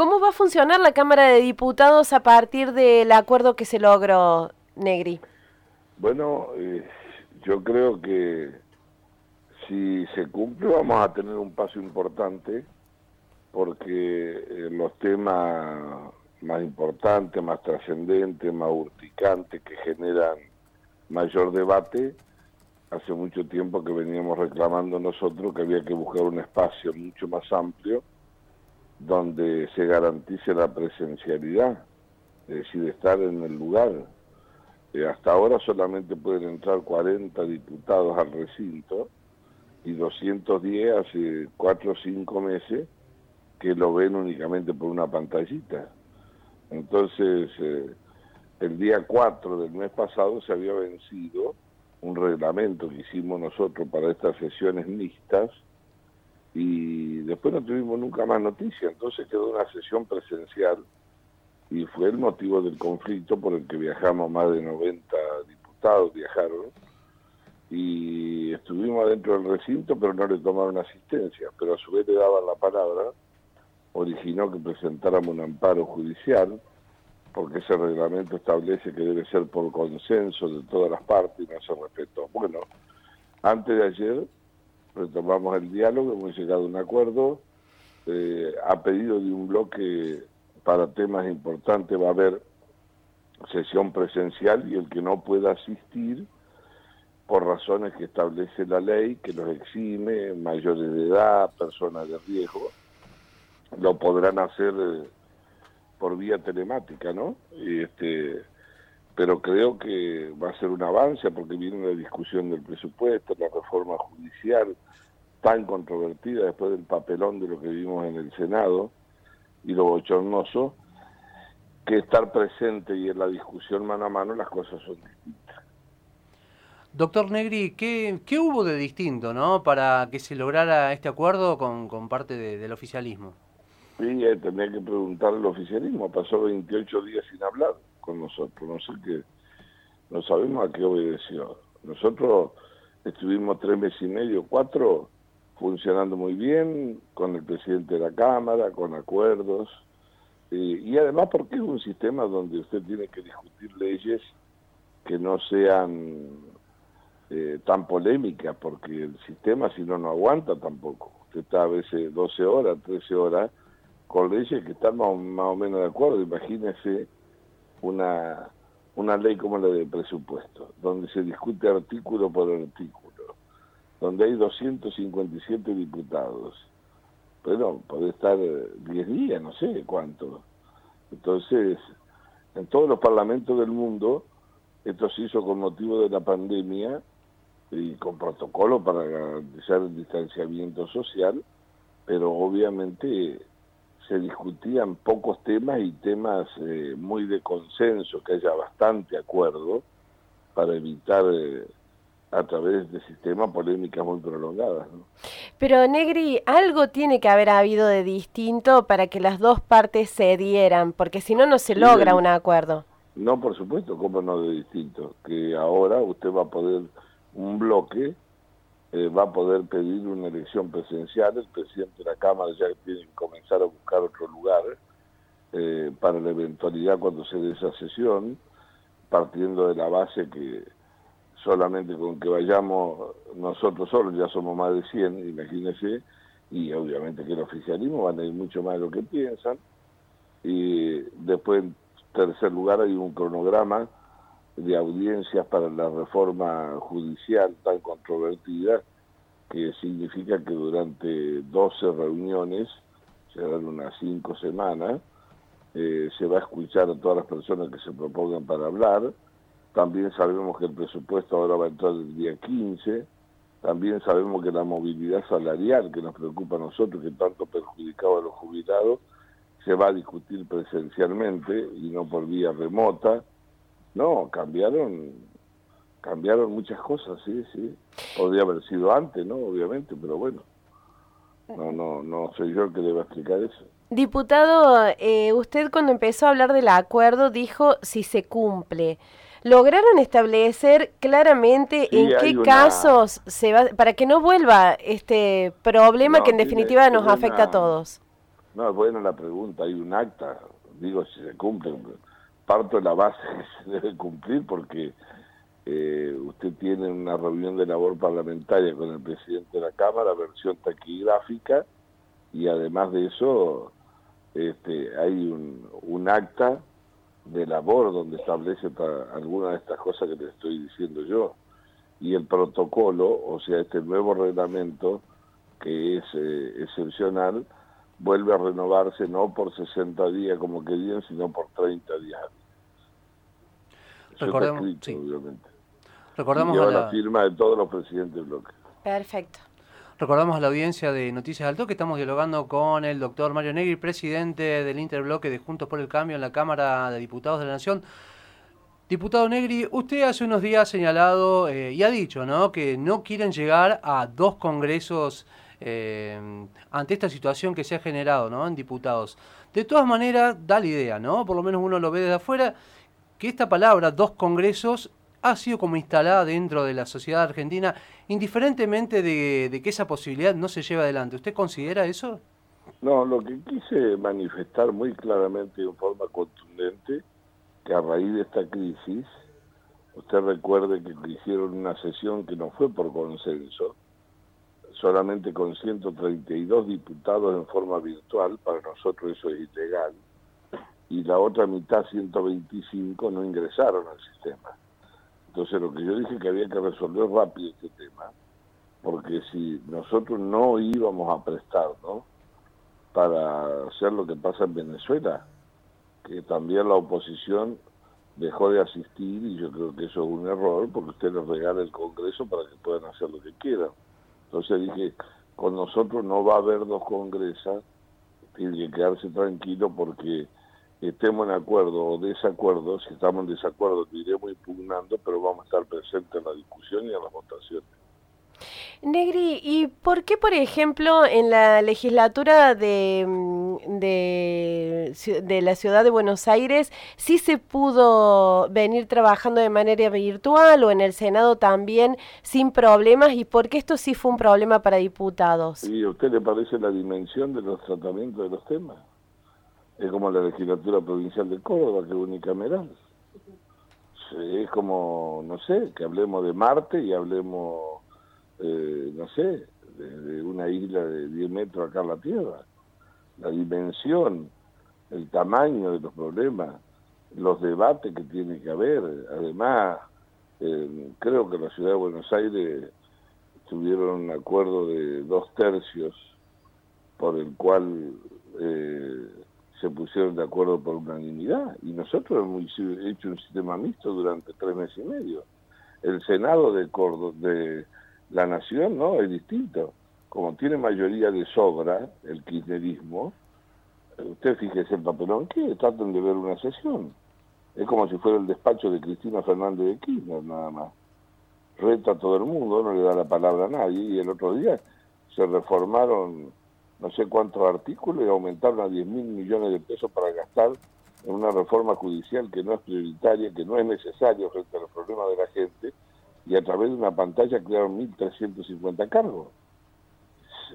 ¿Cómo va a funcionar la Cámara de Diputados a partir del acuerdo que se logró, Negri? Bueno, eh, yo creo que si se cumple vamos a tener un paso importante porque eh, los temas más importantes, más trascendentes, más urticantes, que generan mayor debate, hace mucho tiempo que veníamos reclamando nosotros que había que buscar un espacio mucho más amplio donde se garantice la presencialidad, es decir, estar en el lugar. Eh, hasta ahora solamente pueden entrar 40 diputados al recinto y 210 hace 4 o 5 meses que lo ven únicamente por una pantallita. Entonces, eh, el día 4 del mes pasado se había vencido un reglamento que hicimos nosotros para estas sesiones mixtas y después no tuvimos nunca más noticia, entonces quedó una sesión presencial y fue el motivo del conflicto por el que viajamos más de 90 diputados, viajaron y estuvimos adentro del recinto pero no le tomaron asistencia, pero a su vez le daban la palabra originó que presentáramos un amparo judicial, porque ese reglamento establece que debe ser por consenso de todas las partes y no se respetó. Bueno, antes de ayer retomamos el diálogo, hemos llegado a un acuerdo, eh, a pedido de un bloque para temas importantes va a haber sesión presencial y el que no pueda asistir por razones que establece la ley, que los exime, mayores de edad, personas de riesgo, lo podrán hacer eh, por vía telemática, ¿no? Este, pero creo que va a ser un avance porque viene la discusión del presupuesto, la reforma judicial tan controvertida después del papelón de lo que vimos en el Senado y lo bochornoso, que estar presente y en la discusión mano a mano las cosas son distintas. Doctor Negri, ¿qué, qué hubo de distinto ¿no? para que se lograra este acuerdo con, con parte del oficialismo? Sí, eh, tenía que preguntarle al oficialismo. Pasó 28 días sin hablar con nosotros. No sé qué, no sabemos a qué obedeció. Nosotros estuvimos tres meses y medio, cuatro, funcionando muy bien con el presidente de la Cámara, con acuerdos. y además porque es un sistema donde usted tiene que discutir leyes que no sean eh, tan polémicas, porque el sistema si no, no aguanta tampoco. Usted está a veces 12 horas, 13 horas con leyes que están más, o menos de acuerdo. Imagínese una, una ley como la de presupuesto, donde se discute artículo por artículo, donde hay 257 diputados. Pero puede estar 10 días, no sé cuánto. Entonces, en todos los parlamentos del mundo, esto se hizo con motivo de la pandemia y con protocolo para garantizar el distanciamiento social, pero obviamente se discutían pocos temas y temas eh, muy de consenso, que haya bastante acuerdo para evitar eh, a través de sistemas polémicas muy prolongadas. Pero Negri, algo tiene que haber habido de distinto para que las dos partes se dieran, porque si no, no se logra un acuerdo. No, por supuesto, como no de distinto, que ahora usted va a poder un bloque eh, va a poder pedir una elección presidencial. El presidente de la Cámara ya tiene que comenzar a buscar otro lugar eh, para la eventualidad cuando se dé esa sesión, partiendo de la base que solamente con que vayamos nosotros solos, ya somos más de 100, imagínense, y obviamente que el oficialismo van a ir mucho más de lo que piensan. Y después, en tercer lugar, hay un cronograma de audiencias para la reforma judicial tan controvertida, que significa que durante 12 reuniones, serán unas 5 semanas, eh, se va a escuchar a todas las personas que se propongan para hablar. También sabemos que el presupuesto ahora va a entrar el día 15. También sabemos que la movilidad salarial que nos preocupa a nosotros, que tanto perjudicaba a los jubilados, se va a discutir presencialmente y no por vía remota. No, cambiaron, cambiaron muchas cosas, sí, sí. Podría haber sido antes, ¿no? Obviamente, pero bueno. No, no, no soy yo el que deba explicar eso. Diputado, eh, usted cuando empezó a hablar del acuerdo dijo si se cumple. ¿Lograron establecer claramente en qué casos se va, para que no vuelva este problema que en definitiva nos afecta a todos? No, es buena la pregunta, hay un acta, digo si se cumple, parto de la base que se debe cumplir porque eh, usted tiene una reunión de labor parlamentaria con el presidente de la Cámara, versión taquigráfica, y además de eso este, hay un, acta de labor donde establece algunas de estas cosas que le estoy diciendo yo. Y el protocolo, o sea, este nuevo reglamento, que es eh, excepcional, vuelve a renovarse no por 60 días como querían, sino por 30 días. Recordemos, Recordamos a la... firma de todos los presidentes del bloque. Perfecto. Recordamos a la audiencia de Noticias Alto que estamos dialogando con el doctor Mario Negri, presidente del Interbloque de Juntos por el Cambio en la Cámara de Diputados de la Nación. Diputado Negri, usted hace unos días ha señalado eh, y ha dicho ¿no? que no quieren llegar a dos congresos eh, ante esta situación que se ha generado ¿no? en diputados. De todas maneras, da la idea, ¿no? por lo menos uno lo ve desde afuera, que esta palabra, dos congresos, ha sido como instalada dentro de la sociedad argentina, indiferentemente de, que esa posibilidad no se lleve adelante. ¿Usted considera eso? No, lo que quise manifestar muy claramente y en forma contundente, que a raíz de esta crisis, usted recuerde que hicieron una sesión que no fue por consenso, solamente con 132 diputados en forma virtual, para nosotros eso es ilegal, y la otra mitad, 125, no ingresaron al sistema. Entonces lo que yo dije que había que resolver rápido este tema, porque si nosotros no íbamos a prestarnos para hacer lo que pasa en Venezuela, que también la oposición dejó de asistir y yo creo que eso es un error porque usted les regala el Congreso para que puedan hacer lo que quieran. Entonces dije, con nosotros no va a haber dos congresas, tiene que quedarse tranquilo porque estemos en acuerdo o desacuerdo, si estamos en desacuerdo iremos impugnando, pero vamos a estar presentes en la discusión y en las votaciones. Negri, ¿y por qué, por ejemplo, en la legislatura de, mm, de, de, la ciudad de Buenos Aires sí se pudo venir trabajando de manera virtual o en el Senado también sin problemas? ¿Y por qué esto sí fue un problema para diputados? ¿Y a usted le parece la dimensión de los tratamientos de los temas? Es como la legislatura provincial de Córdoba, que es unicameral. Es como, no sé, que hablemos de Marte y hablemos, eh, no sé, de, una isla de 10 metros acá en la Tierra. La dimensión, el tamaño de los problemas, los debates que tiene que haber. Además, eh, creo que la ciudad de Buenos Aires tuvieron un acuerdo de dos tercios por el cual eh, se pusieron de acuerdo por unanimidad y nosotros hemos hecho un sistema mixto durante tres meses y medio. El Senado de, de la Nación no es distinto. Como tiene mayoría de sobra el kirchnerismo, usted fíjese el papelón que traten de ver una sesión. Es como si fuera el despacho de Cristina Fernández de Kirchner, nada más. Reta a todo el mundo, no le da la palabra a nadie, y el otro día se reformaron no sé cuántos artículos y aumentaron a 10 mil millones de pesos para gastar en una reforma judicial que no es prioritaria, que no es necesaria frente a los problemas de la gente, y a través de una pantalla crearon 1.350 cargos.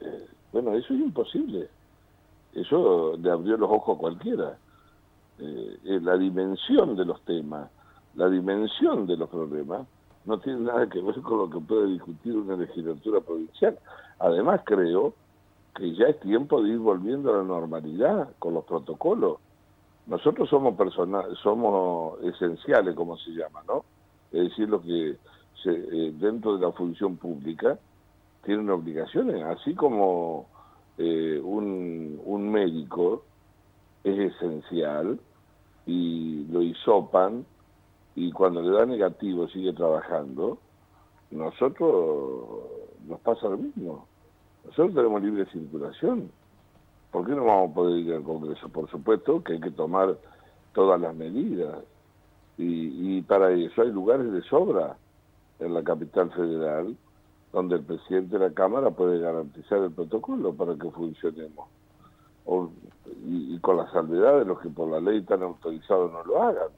Eh, bueno, eso es imposible. Eso le abrió los ojos a cualquiera. Eh, eh, la dimensión de los temas, la dimensión de los problemas, no tiene nada que ver con lo que puede discutir una legislatura provincial. Además, creo que ya es tiempo de ir volviendo a la normalidad con los protocolos. Nosotros somos somos esenciales, como se llama, ¿no? Es decir, lo que se, eh, dentro de la función pública tienen obligaciones, así como eh, un, un médico es esencial y lo hisopan y cuando le da negativo sigue trabajando, nosotros nos pasa lo mismo. Nosotros tenemos libre circulación. ¿Por qué no vamos a poder ir al Congreso? Por supuesto que hay que tomar todas las medidas. Y, para eso hay lugares de sobra en la capital federal donde el presidente de la Cámara puede garantizar el protocolo para que funcionemos. y, con la salvedad de los que por la ley están autorizados no lo hagan.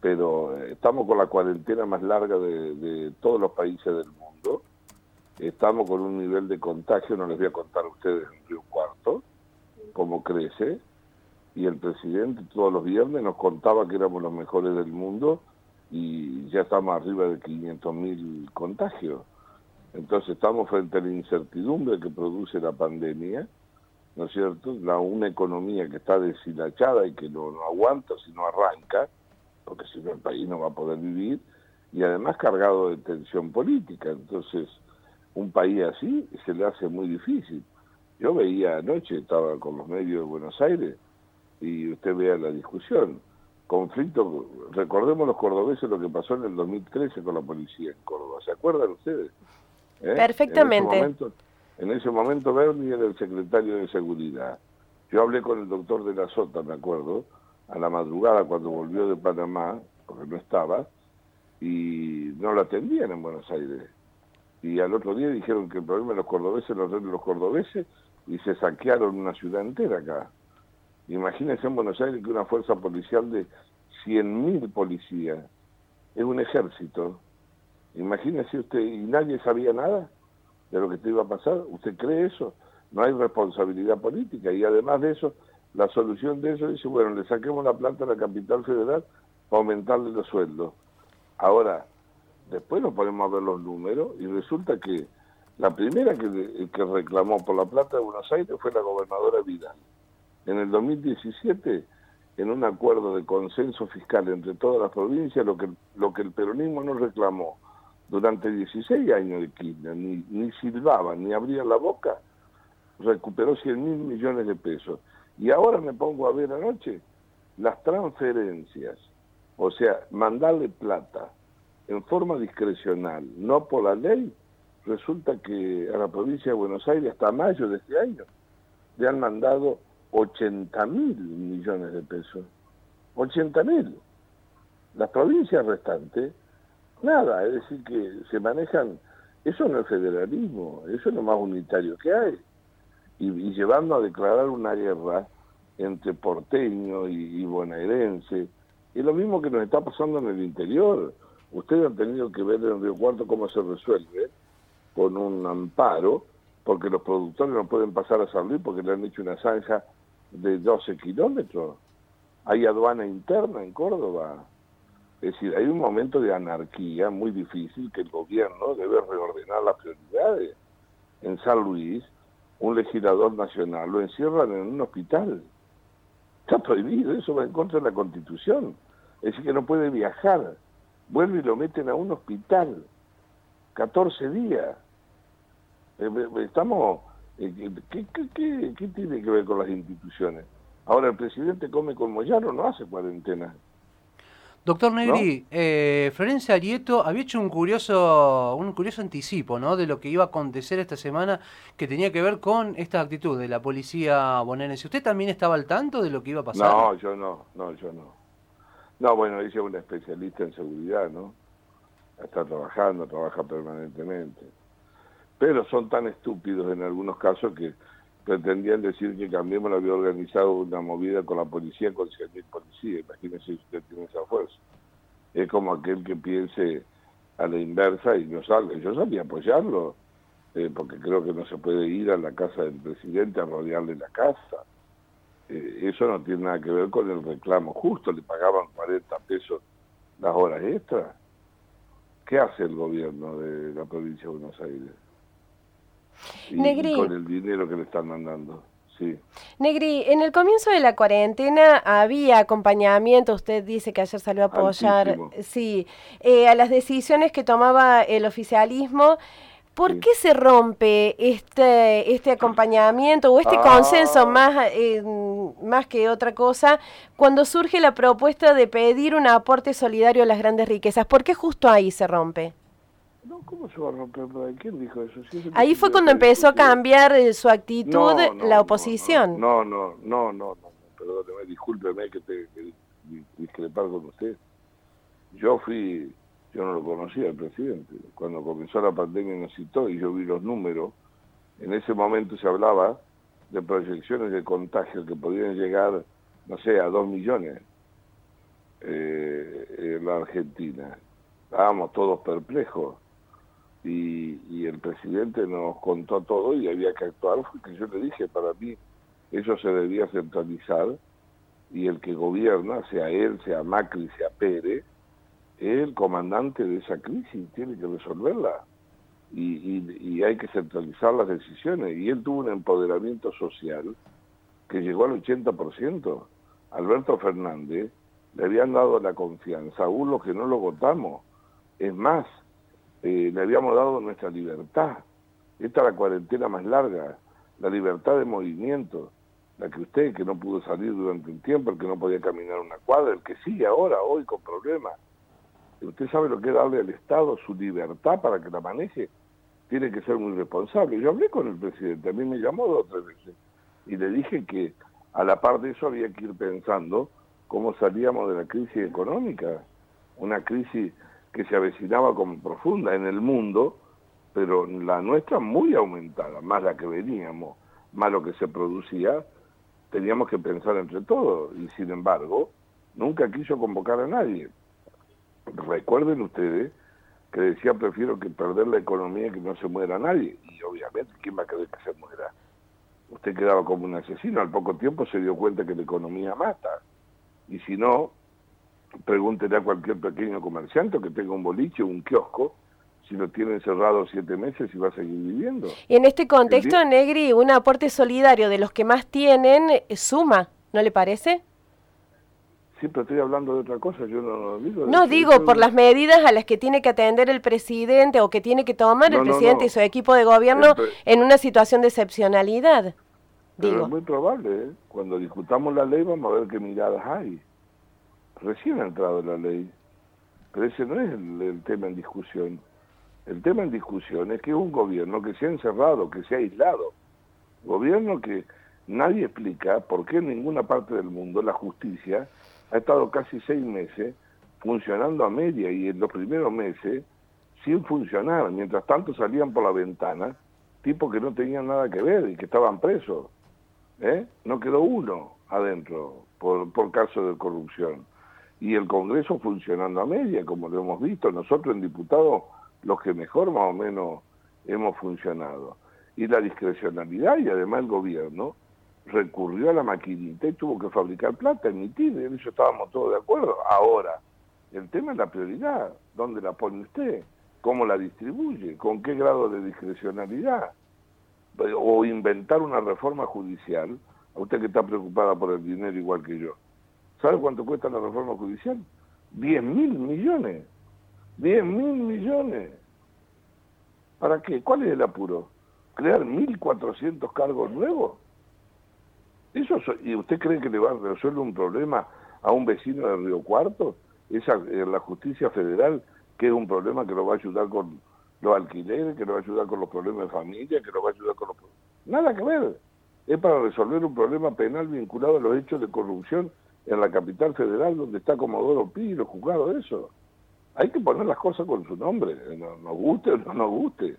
Pero eh, estamos con la cuarentena más larga de todos los países del mundo Estamos con un nivel de contagio, no les voy a contar a ustedes en Río Cuarto, como crece, y el presidente todos los viernes nos contaba que éramos los mejores del mundo y ya estamos arriba de 500.000 contagios. Entonces estamos frente a la incertidumbre que produce la pandemia, ¿no es cierto? La, una economía que está deshilachada y que no, no aguanta si no arranca, porque si no el país no va a poder vivir, y además cargado de tensión política. Entonces, un país así se le hace muy difícil. Yo veía anoche, estaba con los medios de Buenos Aires, y usted vea la discusión. Conflicto, recordemos los cordobeses lo que pasó en el 2013 con la policía en Córdoba, ¿se acuerdan ustedes? ¿Eh? Perfectamente. En ese, momento, Bernie era el secretario de Seguridad. Yo hablé con el doctor de la Sota, me acuerdo, a la madrugada cuando volvió de Panamá, porque no estaba, y no lo atendían en Buenos Aires. Y al otro día dijeron que el problema de los cordobeses los los cordobeses y se saquearon una ciudad entera acá. Imagínense en Buenos Aires que una fuerza policial de 100.000 policías es un ejército. Imagínese usted, y nadie sabía nada de lo que te iba a pasar. ¿Usted cree eso? No hay responsabilidad política. Y además de eso, la solución de eso dice, bueno, le saquemos la planta a la capital federal para aumentarle los sueldos. Ahora, después nos ponemos a ver los números y resulta que la primera que, reclamó por la plata de Buenos Aires fue la gobernadora Vidal. En el 2017, en un acuerdo de consenso fiscal entre todas las provincias, lo que, lo que el peronismo no reclamó durante 16 años de Kirchner, ni, ni silbaban, ni abrían la boca, recuperó 100 mil millones de pesos. Y ahora me pongo a ver anoche las transferencias, o sea, mandarle plata en forma discrecional, no por la ley, resulta que a la provincia de Buenos Aires hasta mayo de este año le han mandado 80 mil millones de pesos. 80 mil. Las provincias restantes, nada, es decir, que se manejan, eso no es federalismo, eso es lo más unitario que hay. Y, llevando a declarar una guerra entre porteño y, y es lo mismo que nos está pasando en el interior. Ustedes han tenido que ver en Río Cuarto cómo se resuelve con un amparo, porque los productores no pueden pasar a San Luis porque le han hecho una zanja de 12 kilómetros. Hay aduana interna en Córdoba. Es decir, hay un momento de anarquía muy difícil que el gobierno debe reordenar las prioridades. En San Luis, un legislador nacional lo encierran en un hospital. Está prohibido, eso va en contra de la Constitución. Es decir, que no puede viajar. Vuelve y lo meten a un hospital. 14 días. Eh, eh, estamos eh, ¿Qué, qué, tiene que ver con las instituciones? Ahora, el presidente come con Moyano, no hace cuarentena. Doctor Negri, eh, Florencia Arieto había hecho un curioso, un curioso anticipo ¿no? de lo que iba a acontecer esta semana que tenía que ver con esta actitud de la policía bonaerense. ¿Usted también estaba al tanto de lo que iba a pasar? No, yo no, no, yo no. No, bueno, ella es una especialista en seguridad, ¿no? Está trabajando, trabaja permanentemente pero son tan estúpidos en algunos casos que pretendían decir que Cambiemos había organizado una movida con la policía con 100.000 policías. Imagínense si usted tiene esa fuerza. Es como aquel que piense a la inversa y no salga. Yo sabía apoyarlo, eh, porque creo que no se puede ir a la casa del presidente a rodearle la casa. Eh, eso no tiene nada que ver con el reclamo justo. Le pagaban 40 pesos las horas extras. ¿Qué hace el gobierno de la provincia de Buenos Aires? Negri. con el dinero que le están mandando. Sí. Negri, en el comienzo de la cuarentena había acompañamiento, usted dice que ayer salió a apoyar, sí, eh, a las decisiones que tomaba el oficialismo. ¿Por qué se rompe este, este acompañamiento o este consenso ah. más, eh, más que otra cosa cuando surge la propuesta de pedir un aporte solidario a las grandes riquezas? ¿Por qué justo ahí se rompe? No, ¿cómo se va a romper? ¿Quién dijo eso? Ahí fue cuando empezó a cambiar eh, su actitud la oposición. No, no, no, no, no, perdóneme, discúlpeme que te que discrepar con usted. Yo fui, yo no lo conocía el presidente. Cuando comenzó la pandemia nos citó y yo vi los números. En ese momento se hablaba de proyecciones de contagio que podían llegar, no sé, a dos millones eh, en la Argentina. Estábamos todos perplejos y, el presidente nos contó todo y había que actuar, porque yo le dije, para mí eso se debía centralizar y el que gobierna, sea él, sea Macri, sea Pérez, el comandante de esa crisis, tiene que resolverla. Y, hay que centralizar las decisiones. Y él tuvo un empoderamiento social que llegó al 80%. Alberto Fernández le habían dado la confianza, aún que no lo votamos. Es más, eh, le habíamos dado nuestra libertad. Esta es la cuarentena más larga, la libertad de movimiento, la que usted, que no pudo salir durante un tiempo, el que no podía caminar una cuadra, el que sí ahora, hoy, con problemas. Usted sabe lo que es darle al Estado su libertad para que la maneje. Tiene que ser muy responsable. Yo hablé con el presidente, a mí me llamó dos o tres veces, y le dije que a la par de eso había que ir pensando cómo salíamos de la crisis económica, una crisis que se avecinaba como profunda en el mundo, pero la nuestra muy aumentada, más la que veníamos, más lo que se producía, teníamos que pensar entre todos, y sin embargo, nunca quiso convocar a nadie. Recuerden ustedes que decía prefiero que perder la economía que no se muera nadie, y obviamente, ¿quién va a querer que se muera? Usted quedaba como un asesino, al poco tiempo se dio cuenta que la economía mata, y si no, pregúntele a cualquier pequeño comerciante que tenga un boliche o un kiosco, si lo tiene encerrado siete meses y va a seguir viviendo. Y en este contexto, Negri, un aporte solidario de los que más tienen eh, suma, ¿no le parece? Pero estoy hablando de otra cosa, yo no, digo... No, digo, por las medidas a las que tiene que atender el presidente o que tiene que tomar el presidente y su equipo de gobierno en una situación de excepcionalidad. Digo. es muy probable, ¿eh? cuando discutamos la ley vamos a ver qué miradas hay recién ha entrado la ley, pero ese no es el, tema en discusión. El tema en discusión es que es un gobierno que se ha encerrado, que se ha aislado. Gobierno que nadie explica por qué en ninguna parte del mundo la justicia ha estado casi seis meses funcionando a media y en los primeros meses sin funcionar. Mientras tanto salían por la ventana tipos que no tenían nada que ver y que estaban presos. ¿eh? No quedó uno adentro por, por caso de corrupción y el Congreso funcionando a media, como lo hemos visto, nosotros en diputados los que mejor más o menos hemos funcionado. Y la discrecionalidad y además el gobierno recurrió a la maquinita y tuvo que fabricar plata, emitir, en eso estábamos todos de acuerdo. Ahora, el tema es la prioridad, ¿dónde la pone usted? ¿Cómo la distribuye? ¿Con qué grado de discrecionalidad? O inventar una reforma judicial, a usted que está preocupada por el dinero igual que yo ¿Sabe cuánto cuesta la reforma judicial? 10 mil millones. 10 mil millones. ¿Para qué? ¿Cuál es el apuro? ¿Crear 1.400 cargos nuevos? ¿Eso, ¿Y usted cree que le va a resolver un problema a un vecino de Río Cuarto? Esa, eh, la justicia federal, que es un problema que lo va a ayudar con los alquileres, que lo va a ayudar con los problemas de familia, que lo va a ayudar con los... Nada que ver. Es para resolver un problema penal vinculado a los hechos de corrupción en la capital federal donde está Comodoro Pi, los juzgados de eso. Hay que poner las cosas con su nombre, nos guste o no nos guste.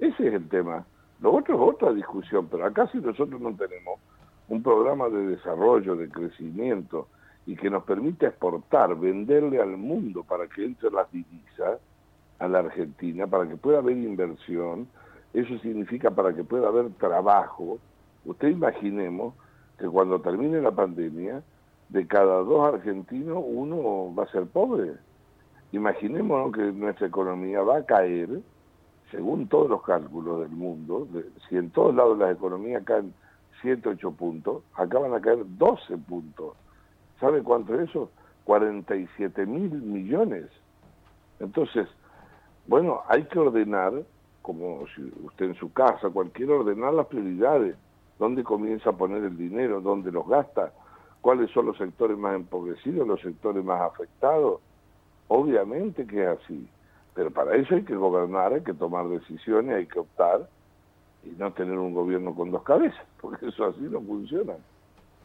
Ese es el tema. Lo otro es otra discusión, pero acá si nosotros no tenemos un programa de desarrollo, de crecimiento y que nos permita exportar, venderle al mundo para que entre las divisas a la Argentina, para que pueda haber inversión, eso significa para que pueda haber trabajo. Usted imaginemos que cuando termine la pandemia, de cada dos argentinos, uno va a ser pobre. Imaginemos que nuestra economía va a caer, según todos los cálculos del mundo, si en todos lados las economías caen 7, 8 puntos, acá van a caer 12 puntos. ¿Sabe cuánto es eso? 47 mil millones. Entonces, bueno, hay que ordenar, como si usted en su casa, cualquiera ordenar las prioridades, dónde comienza a poner el dinero, dónde los gasta, cuáles son los sectores más empobrecidos, los sectores más afectados. Obviamente que es así, pero para eso hay que gobernar, hay que tomar decisiones, hay que optar y no tener un gobierno con dos cabezas, porque eso así no funciona.